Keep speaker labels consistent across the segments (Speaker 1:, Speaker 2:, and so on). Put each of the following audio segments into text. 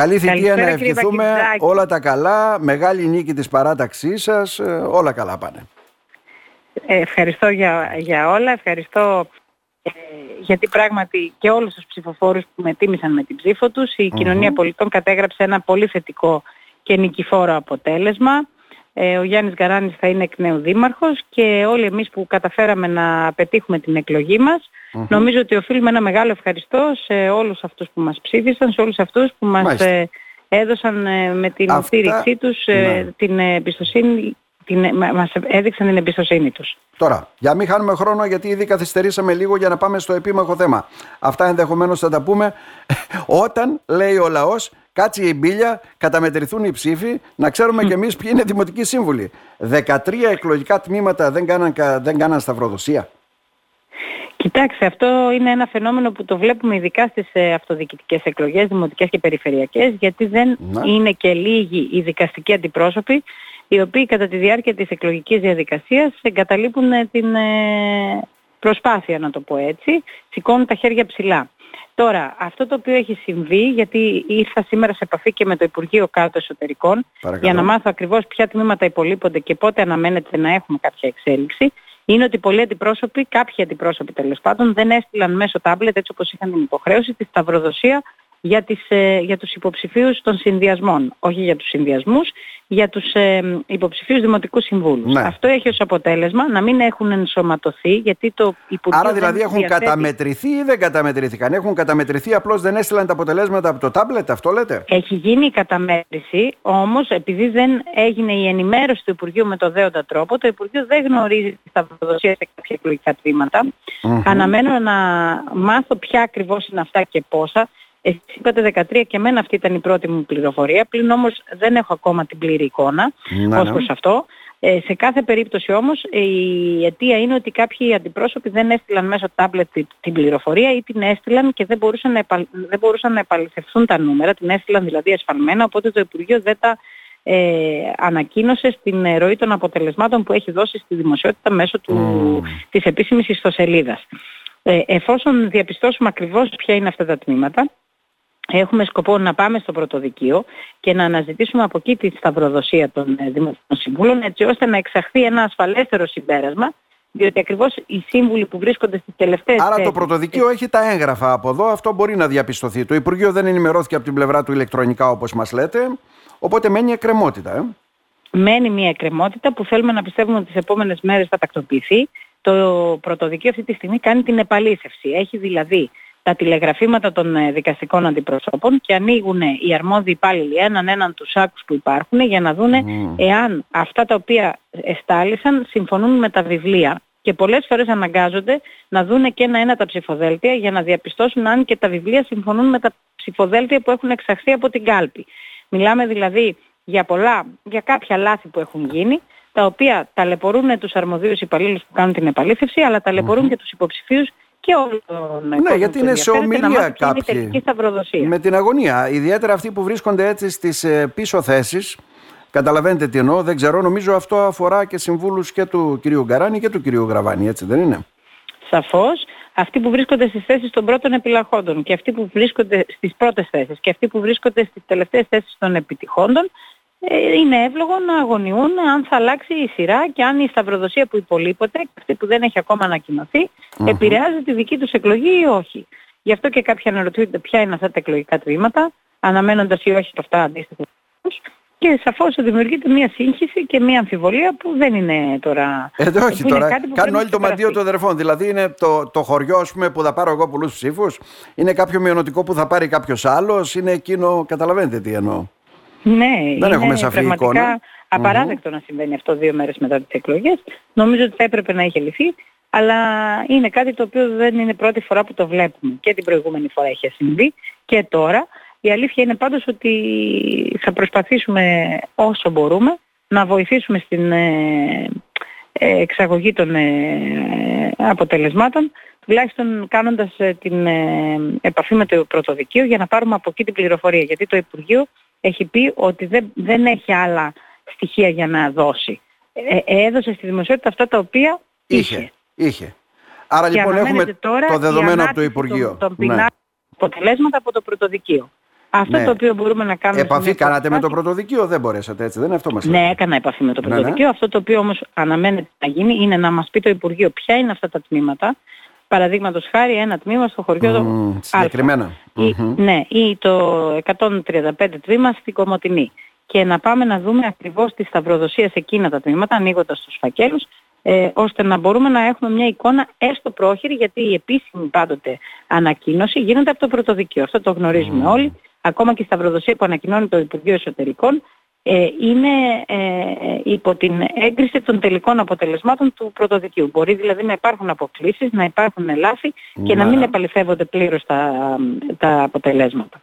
Speaker 1: Καλή θητεία να ευχηθούμε. Όλα τα καλά, μεγάλη νίκη της παράταξής σας, ε, όλα καλά πάνε.
Speaker 2: ευχαριστώ για, για όλα, ευχαριστώ ε, γιατί πράγματι και όλους τους ψηφοφόρους που με τίμησαν με την ψήφο τους, η κοινωνία πολιτών κατέγραψε ένα πολύ θετικό και νικηφόρο αποτέλεσμα. Ε, ο Γιάννης Γαράνης θα είναι εκ νέου δήμαρχος και όλοι εμείς που καταφέραμε να πετύχουμε την εκλογή μας νομίζω ότι οφείλουμε ένα μεγάλο ευχαριστώ σε όλους αυτούς που μας ψήφισαν, σε όλους αυτούς που μας ε, έδωσαν ε, με την Αυτά... στήριξή τους ναι. την εμπιστοσύνη την, μας έδειξαν την εμπιστοσύνη τους.
Speaker 1: Τώρα, για μην χάνουμε χρόνο γιατί ήδη καθυστερήσαμε λίγο για να πάμε στο επίμαχο θέμα. Αυτά ενδεχομένως θα τα πούμε όταν λέει ο λαός κάτσει η μπίλια, καταμετρηθούν οι ψήφοι, να ξέρουμε κι εμείς ποιοι είναι δημοτικοί σύμβουλοι. 13 εκλογικά τμήματα δεν κάναν, δεν κάναν σταυροδοσία.
Speaker 2: Κοιτάξτε, αυτό είναι ένα φαινόμενο που το βλέπουμε ειδικά στις ε, αυτοδιοικητικές εκλογές, δημοτικές και περιφερειακές, γιατί δεν είναι και λίγοι οι δικαστικοί αντιπρόσωποι οι οποίοι κατά τη διάρκεια της εκλογικής διαδικασίας εγκαταλείπουν ε, την ε, προσπάθεια, να το πω έτσι, σηκώνουν τα χέρια ψηλά. Τώρα, αυτό το οποίο έχει συμβεί, γιατί ήρθα σήμερα σε επαφή και με το Υπουργείο Κάτω Εσωτερικών, για να μάθω ακριβώς ποια τμήματα υπολείπονται και πότε αναμένεται να έχουμε κάποια εξέλιξη, είναι ότι πολλοί αντιπρόσωποι, κάποιοι αντιπρόσωποι τέλος πάντων, δεν έστειλαν μέσω τάμπλετ έτσι όπως είχαν την υποχρέωση τη σταυροδοσία για, τις, ε, για τους υποψηφίους των συνδυασμών. Όχι για τους συνδυασμούς, για τους ε, υποψηφίους δημοτικούς συμβούλους. Ναι. Αυτό έχει ως αποτέλεσμα να μην έχουν ενσωματωθεί γιατί το Υπουργείο
Speaker 1: Άρα δηλαδή έχουν καταμετρηθεί ή δεν καταμετρήθηκαν. Έχουν καταμετρηθεί απλώς δεν έστειλαν τα αποτελέσματα από το τάμπλετ, αυτό λέτε;
Speaker 2: Έχει γίνει η καταμέτρηση, όμως επειδή δεν έγινε η ενημέρωση του Υπουργείου με το δέοντα τρόπο, το Υπουργείο δεν γνωρίζει τη σταυροδοσία σε κάποια εκλογικά τμήματα. Mm-hmm. Αναμένω να μάθω ποια ακριβώς είναι αυτά και πόσα. Εσείς είπατε 13 και εμένα αυτή ήταν η πρώτη μου πληροφορία, πλην όμως δεν έχω ακόμα την πλήρη εικόνα ναι, ως ναι. προς αυτό. Ε, σε κάθε περίπτωση όμως η αιτία είναι ότι κάποιοι αντιπρόσωποι δεν έστειλαν μέσω τάμπλετ την πληροφορία ή την έστειλαν και δεν μπορούσαν, να επαλ... δεν μπορούσαν να επαληθευθούν τα νούμερα, την έστειλαν δηλαδή ασφαλμένα, οπότε το Υπουργείο δεν τα ε, ανακοίνωσε στην ροή των αποτελεσμάτων που έχει δώσει στη δημοσιότητα μέσω του, mm. της επίσημης ιστοσελίδας. Ε, εφόσον διαπιστώσουμε ακριβώς ποια είναι αυτά τα τμήματα, έχουμε σκοπό να πάμε στο πρωτοδικείο και να αναζητήσουμε από εκεί τη σταυροδοσία των ε, Δημοτικών Συμβούλων έτσι ώστε να εξαχθεί ένα ασφαλέστερο συμπέρασμα διότι ακριβώς οι σύμβουλοι που βρίσκονται στις τελευταίες
Speaker 1: Άρα το πρωτοδικείο έχει τα έγγραφα από εδώ, αυτό μπορεί να διαπιστωθεί. Το Υπουργείο δεν ενημερώθηκε από την πλευρά του ηλεκτρονικά όπως μας λέτε, οπότε μένει εκκρεμότητα. Ε;
Speaker 2: Μένει μια εκκρεμότητα που θέλουμε να πιστεύουμε ότι τις επόμενες μέρες θα τακτοποιηθεί. Το πρωτοδικείο αυτή τη στιγμή κάνει την επαλήθευση. Έχει δηλαδή τα τηλεγραφήματα των ε, δικαστικών αντιπροσώπων και ανοίγουν οι αρμόδιοι υπάλληλοι έναν έναν τους άκους που υπάρχουν για να δούνε εάν αυτά τα οποία εστάλησαν συμφωνούν με τα βιβλία. Και πολλές φορές αναγκάζονται να δούνε και ένα-ένα τα ψηφοδέλτια για να διαπιστώσουν αν και τα βιβλία συμφωνούν με τα ψηφοδέλτια που έχουν εξαχθεί από την κάλπη. Μιλάμε δηλαδή για πολλά, για κάποια λάθη που έχουν γίνει, τα οποία ταλαιπωρούν τους αρμοδίους υπαλλήλους που κάνουν την επαλήθευση, αλλά ταλαιπωρούν και τους υποψηφίους και όλο τον
Speaker 1: Ναι, γιατί είναι σε ομιλία κάποιοι. Με την αγωνία. Ιδιαίτερα αυτοί που βρίσκονται έτσι στις ε, πίσω θέσεις. Καταλαβαίνετε τι εννοώ. Δεν ξέρω. Νομίζω αυτό αφορά και συμβούλους και του κυρίου Γκαράνη και του κυρίου Γραβάνη. Έτσι δεν είναι;
Speaker 2: Σαφώς. Αυτοί που βρίσκονται στις θέσεις των πρώτων επιλαχόντων και αυτοί που βρίσκονται στις πρώτες θέσεις και αυτοί που βρίσκονται στις τελευταίες θέσεις των επιτυχόντων ε, είναι εύλογο να αγωνιούν αν θα αλλάξει η σειρά και αν η σταυροδοσία που υπολείπεται, αυτή που δεν έχει ακόμα ανακοινωθεί, επηρεάζει τη δική τους εκλογή ή όχι. Γι' αυτό και κάποιοι αναρωτιούνται ποια είναι αυτά τα εκλογικά τμήματα, αναμένοντας ή όχι από αυτά αντίστοιχα. Και σαφώς δημιουργείται μια σύγχυση και μια αμφιβολία που δεν είναι τώρα...
Speaker 1: Ε, όχι τώρα. Κάνουν όλοι το μαντίο των αδερφών. Δηλαδή είναι το, το χωριό ας πούμε, που θα πάρω εγώ πολλούς ψήφους. Είναι κάποιο μειονοτικό που θα πάρει κάποιος άλλος. Είναι εκείνο... Καταλαβαίνετε τι εννοώ.
Speaker 2: Ναι, δεν έχουμε σαφή εικόνα. Απαράδεκτο να συμβαίνει αυτό δύο μέρες μετά τις εκλογές. Νομίζω ότι θα έπρεπε να είχε λυθεί, αλλά είναι κάτι το οποίο δεν είναι πρώτη φορά που το βλέπουμε. Και την προηγούμενη φορά είχε συμβεί και τώρα. Η αλήθεια είναι πάντως ότι θα προσπαθήσουμε όσο μπορούμε να βοηθήσουμε στην ε, ε, εξαγωγή των ε, αποτελεσμάτων τουλάχιστον κάνοντας την επαφή με το πρωτοδικείο για να πάρουμε από εκεί την πληροφορία. Γιατί το Υπουργείο έχει πει ότι δεν, δεν έχει άλλα στοιχεία για να δώσει. Ε, ε έδωσε στη δημοσιότητα αυτά τα οποία είχε.
Speaker 1: Είχε. Άρα και λοιπόν έχουμε τώρα το δεδομένο από το Υπουργείο.
Speaker 2: Των, των ναι. αποτελέσματα από το πρωτοδικείο. Αυτό
Speaker 1: Ναι.
Speaker 2: το οποίο μπορούμε να κάνουμε... σε
Speaker 1: Επαφή
Speaker 2: μια
Speaker 1: κάνατε με το
Speaker 2: πρώτη
Speaker 1: πρωτοδικείο, δεν μπορέσατε έτσι, δεν είναι αυτό μας
Speaker 2: Ναι,
Speaker 1: λέτε.
Speaker 2: έκανα επαφή με το
Speaker 1: Ναι, ναι.
Speaker 2: πρωτοδικείο. Αυτό το οποίο όμως αναμένεται να γίνει είναι να μας πει το Υπουργείο ποια είναι αυτά τα τμήματα. Παραδείγματος χάρη ένα τμήμα στο χωριό
Speaker 1: Μμμ,
Speaker 2: Α.
Speaker 1: συγκεκριμένα.
Speaker 2: Ή,
Speaker 1: Μμμ.
Speaker 2: ναι, ή το 135 τμήμα στην Κομωτινή. Και να πάμε να δούμε ακριβώς τη σταυροδοσία σε εκείνα τα τμήματα, ανοίγοντας τους φακέλους, ε, ώστε να μπορούμε να έχουμε μια εικόνα έστω πρόχειρη, γιατί η επίσημη πάντοτε ανακοίνωση γίνεται από το πρωτοδικείο. Αυτό το γνωρίζουμε όλοι. Ακόμα και η σταυροδοσία που ανακοινώνει το Υπουργείο Εσωτερικών ε, είναι ε, υπό την έγκριση των τελικών αποτελεσμάτων του πρωτοδικείου. Μπορεί δηλαδή να υπάρχουν αποκλήσεις, να υπάρχουν λάθη και να
Speaker 1: Ναι.
Speaker 2: μην επαληθεύονται πλήρως τα, τα αποτελέσματα.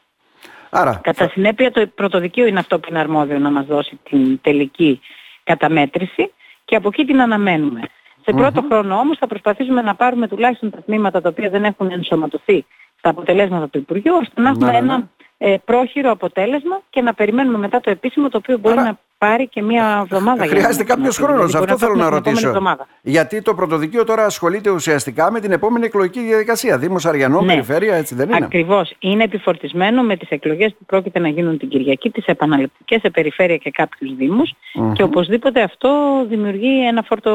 Speaker 1: Άρα,
Speaker 2: Κατά συνέπεια το πρωτοδικείο είναι αυτό που είναι αρμόδιο να μας δώσει την τελική καταμέτρηση και από εκεί την αναμένουμε. Σε πρώτο χρόνο όμως θα προσπαθήσουμε να πάρουμε τουλάχιστον τα τμήματα τα οποία δεν έχουν ενσωματωθεί στα αποτελέσματα του Υπουργείου ώστε να έχουμε
Speaker 1: Ναι, ναι, ναι.
Speaker 2: ένα ε, πρόχειρο αποτέλεσμα και να περιμένουμε μετά το επίσημο το οποίο μπορεί
Speaker 1: Άρα,
Speaker 2: να πάρει και μία εβδομάδα. για
Speaker 1: χρειάζεται
Speaker 2: να-
Speaker 1: κάποιος
Speaker 2: να-
Speaker 1: χρόνος.
Speaker 2: δηλαδή μπορεί
Speaker 1: Αυτό θέλω
Speaker 2: πάρουμε
Speaker 1: να
Speaker 2: την επόμενη
Speaker 1: ρωτήσω.
Speaker 2: εβδομάδα.
Speaker 1: Γιατί το πρωτοδικείο τώρα ασχολείται ουσιαστικά με την επόμενη εκλογική διαδικασία. Δήμος Αριανών,
Speaker 2: Ναι.
Speaker 1: περιφέρεια, έτσι δεν είναι;
Speaker 2: Ακριβώς. Είναι επιφορτισμένο με τις εκλογές που πρόκειται να γίνουν την Κυριακή, τις επαναληπτικές σε περιφέρεια και κάποιους δήμους
Speaker 1: Μμμ.
Speaker 2: και οπωσδήποτε αυτό δημιουργεί ένα φόρτο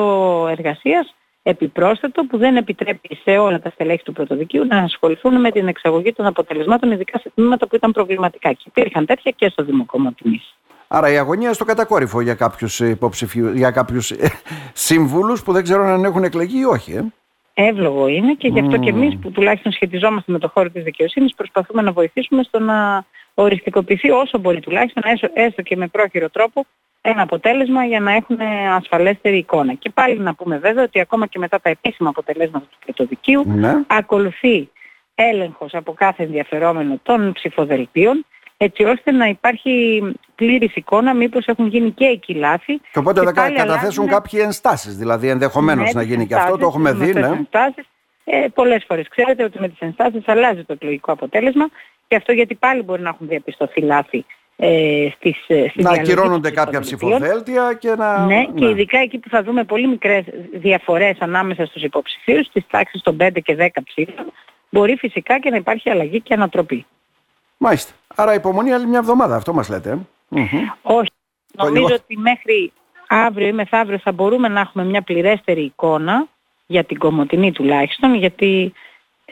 Speaker 2: εργασίας επιπρόσθετο που δεν επιτρέπει σε όλα τα στελέχη του πρωτοδικείου να ασχοληθούν με την εξαγωγή των αποτελεσμάτων ειδικά σε τμήματα που ήταν προβληματικά. Και υπήρχαν τέτοια και στο Δήμο Κομματινής.
Speaker 1: Άρα η αγωνία στο κατακόρυφο για κάποιους υποψηφίου, για κάποιους συμβούλους που δεν ξέρω αν έχουν εκλεγεί ή όχι. Ε.
Speaker 2: Εύλογο είναι και γι' αυτό και εμείς που τουλάχιστον σχετιζόμαστε με το χώρο της δικαιοσύνης προσπαθούμε να βοηθήσουμε στο να οριστικοποιηθεί όσο μπορεί τουλάχιστον έστω, έστω και με πρόχειρο τρόπο ένα αποτέλεσμα για να έχουν ασφαλέστερη εικόνα. Και πάλι να πούμε βέβαια ότι ακόμα και μετά τα επίσημα αποτελέσματα του πρωτοδικείου
Speaker 1: Ναι.
Speaker 2: ακολουθεί έλεγχος από κάθε ενδιαφερόμενο των ψηφοδελτίων έτσι ώστε να υπάρχει πλήρης εικόνα μήπως έχουν γίνει και εκεί λάθη.
Speaker 1: Και οπότε
Speaker 2: και
Speaker 1: θα κα-
Speaker 2: πάλι
Speaker 1: καταθέσουν
Speaker 2: αλλάζουν-
Speaker 1: κάποιοι ενστάσεις, δηλαδή ενδεχομένως
Speaker 2: ναι,
Speaker 1: να γίνει
Speaker 2: τις
Speaker 1: και αυτό, το
Speaker 2: ενστάσεις,
Speaker 1: έχουμε
Speaker 2: τις
Speaker 1: δει,
Speaker 2: γνωστές
Speaker 1: ναι.
Speaker 2: ενστάσεις. Ε, πολλές φορές ξέρετε ότι με τις ενστάσεις αλλάζει το εκλογικό αποτέλεσμα και αυτό γιατί πάλι μπορεί να έχουν διαπιστωθεί λάθη ε, στις, ε, στη
Speaker 1: Να
Speaker 2: διαλογή
Speaker 1: ακυρώνονται
Speaker 2: των
Speaker 1: κάποια
Speaker 2: ψηφοδελτίων.
Speaker 1: ψηφοδέλτια και να...
Speaker 2: Ναι, και ειδικά εκεί που θα δούμε πολύ μικρές διαφορές ανάμεσα στους υποψηφίους, στις τάξεις των 5 και 10 ψήφων, μπορεί φυσικά και να υπάρχει αλλαγή και ανατροπή.
Speaker 1: Μάλιστα. Άρα υπομονή άλλη μια εβδομάδα, αυτό μας λέτε. ε. Μμμ.
Speaker 2: Όχι.
Speaker 1: Το
Speaker 2: Νομίζω
Speaker 1: λίγο-
Speaker 2: ότι μέχρι αύριο ή μεθαύριο θα μπορούμε να έχουμε μια πληρέστερη εικόνα για την Κομωτινή τουλάχιστον, γιατί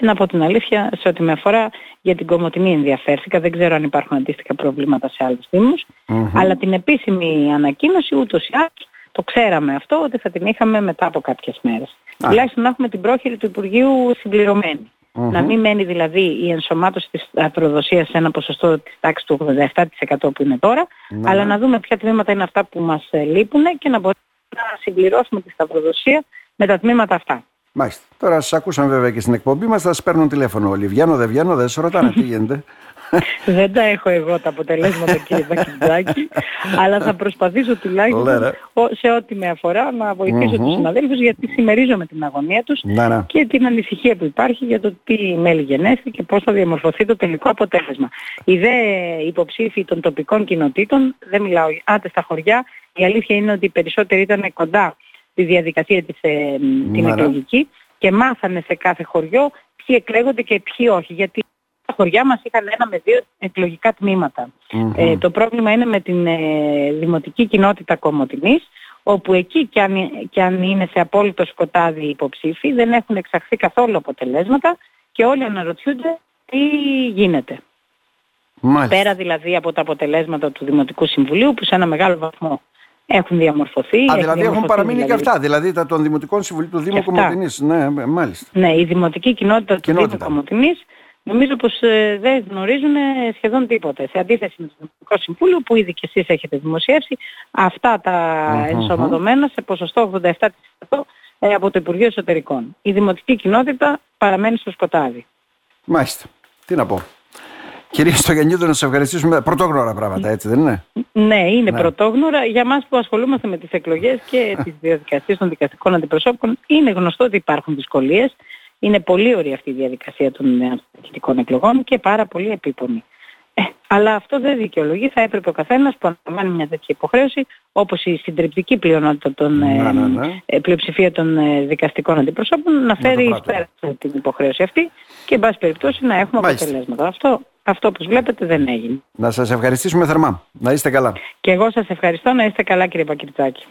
Speaker 2: να πω την αλήθεια, σε ό,τι με αφορά, για την Κομωτινή ενδιαφέρθηκα. Δεν ξέρω αν υπάρχουν αντίστοιχα προβλήματα σε άλλους δήμους.
Speaker 1: Μμμ.
Speaker 2: Αλλά την επίσημη ανακοίνωση ούτως ή άλλως το ξέραμε αυτό ότι θα την είχαμε μετά από κάποιες μέρες.
Speaker 1: Α.
Speaker 2: Τουλάχιστον να έχουμε την πρόχειρη του Υπουργείου συμπληρωμένη.
Speaker 1: Μμμ.
Speaker 2: Να μην μένει δηλαδή η ενσωμάτωση της προδοσίας σε ένα ποσοστό της τάξης του 87% που είναι τώρα,
Speaker 1: Ναι,
Speaker 2: αλλά
Speaker 1: ναι.
Speaker 2: να δούμε ποια τμήματα είναι αυτά που μας ε, λείπουν και να μπορούμε να συμπληρώσουμε τη σταυροδοσία με τα τμήματα αυτά.
Speaker 1: Μάλιστα. Τώρα σας ακούσαμε βέβαια και στην εκπομπή μας, θα σας παίρνουν τηλέφωνο όλοι. Βγαίνω, δεν βγαίνω, δεν σε ρωτάνε τι γίνεται.
Speaker 2: Δεν τα έχω εγώ τα αποτελέσματα κύριε Μπακιντζάκη, αλλά θα προσπαθήσω
Speaker 1: Ωραία,
Speaker 2: τουλάχιστον
Speaker 1: ρε.
Speaker 2: ο- σε ό,τι με αφορά να βοηθήσω
Speaker 1: Μμμ.
Speaker 2: τους συναδέλφους γιατί συμμερίζομαι την αγωνία τους
Speaker 1: Να, να.
Speaker 2: και την ανησυχία που υπάρχει για το τι μέλη γενέστε και πώς θα διαμορφωθεί το τελικό αποτέλεσμα. Οι δε υποψήφοι των τοπικών κοινοτήτων, δεν μιλάω άντε στα χωριά, η αλήθεια είναι ότι οι περισσότεροι ήταν κοντά στη διαδικασία της, ε, μ, την
Speaker 1: Ναι, ναι.
Speaker 2: εκλογική και μάθανε σε κάθε χωριό ποιοι εκλέγονται και ποιοι όχι. Γιατί τα χωριά μας είχαν ένα με δύο εκλογικά τμήματα.
Speaker 1: Μμμ.
Speaker 2: Ε, το πρόβλημα είναι με την ε, δημοτική κοινότητα Κομωτινής, όπου εκεί κι αν, κι αν είναι σε απόλυτο σκοτάδι οι υποψήφοι δεν έχουν εξαχθεί καθόλου αποτελέσματα και όλοι αναρωτιούνται τι γίνεται.
Speaker 1: Μάλιστα.
Speaker 2: Πέρα δηλαδή από τα αποτελέσματα του Δημοτικού Συμβουλίου που σε ένα μεγάλο βαθμό έχουν διαμορφωθεί.
Speaker 1: Α,
Speaker 2: έχει
Speaker 1: δηλαδή έχουν
Speaker 2: διαμορφωθεί
Speaker 1: παραμείνει και
Speaker 2: δηλαδή.
Speaker 1: αυτά, δηλαδή τα των Δημοτικών Συμβουλίων του Δήμου
Speaker 2: Και αυτά.
Speaker 1: Κομωτινής. Ναι, ε, μάλιστα.
Speaker 2: Ναι, η δημοτική κοινότητα του
Speaker 1: Κοινότητα.
Speaker 2: Δήμου Κομωτινής νομίζω πως ε, δεν γνωρίζουν ε, σχεδόν τίποτε. Σε αντίθεση με το Δημοτικό Συμβούλιο που ήδη και εσείς έχετε δημοσιεύσει αυτά τα
Speaker 1: Μμμ,
Speaker 2: ενσωματωμένα σε ποσοστό 87% ε, από το Υπουργείο Εσωτερικών. Η δημοτική κοινότητα παραμένει στο σκοτάδι.
Speaker 1: Μάλιστα. Τι να πω. Κυρία Στογεννίδου, να σε ευχαριστήσουμε. Πρωτόγνωρα πράγματα, έτσι δεν είναι;
Speaker 2: Ναι, είναι
Speaker 1: Ναι.
Speaker 2: πρωτόγνωρα. Για μας που ασχολούμαστε με τις εκλογές και τις διαδικασίες των δικαστικών αντιπροσώπων είναι γνωστό ότι υπάρχουν δυσκολίες. Είναι πολύ ωραία αυτή η διαδικασία των ε, διοικητικών εκλογών και πάρα πολύ επίπονη. Ε, αλλά αυτό δεν δικαιολογεί. Θα έπρεπε ο καθένας που αναλαμβάνει μια τέτοια υποχρέωση, όπως η συντριπτική πλειονότητα των, ε,
Speaker 1: Ναι, ναι, ναι.
Speaker 2: ε, πλειοψηφία των ε, δικαστικών αντιπροσώπων, να φέρει εις
Speaker 1: πράττουν.
Speaker 2: πέρας την υποχρέωση αυτή και, εν πάση περιπτώσει, να έχουμε
Speaker 1: Μάλιστα.
Speaker 2: αποτελέσματα. Αυτό αυτό όπως βλέπετε δεν έγινε.
Speaker 1: Να σας ευχαριστήσουμε θερμά. Να είστε καλά.
Speaker 2: Και εγώ σας ευχαριστώ να είστε καλά κύριε Πακυρτζάκη.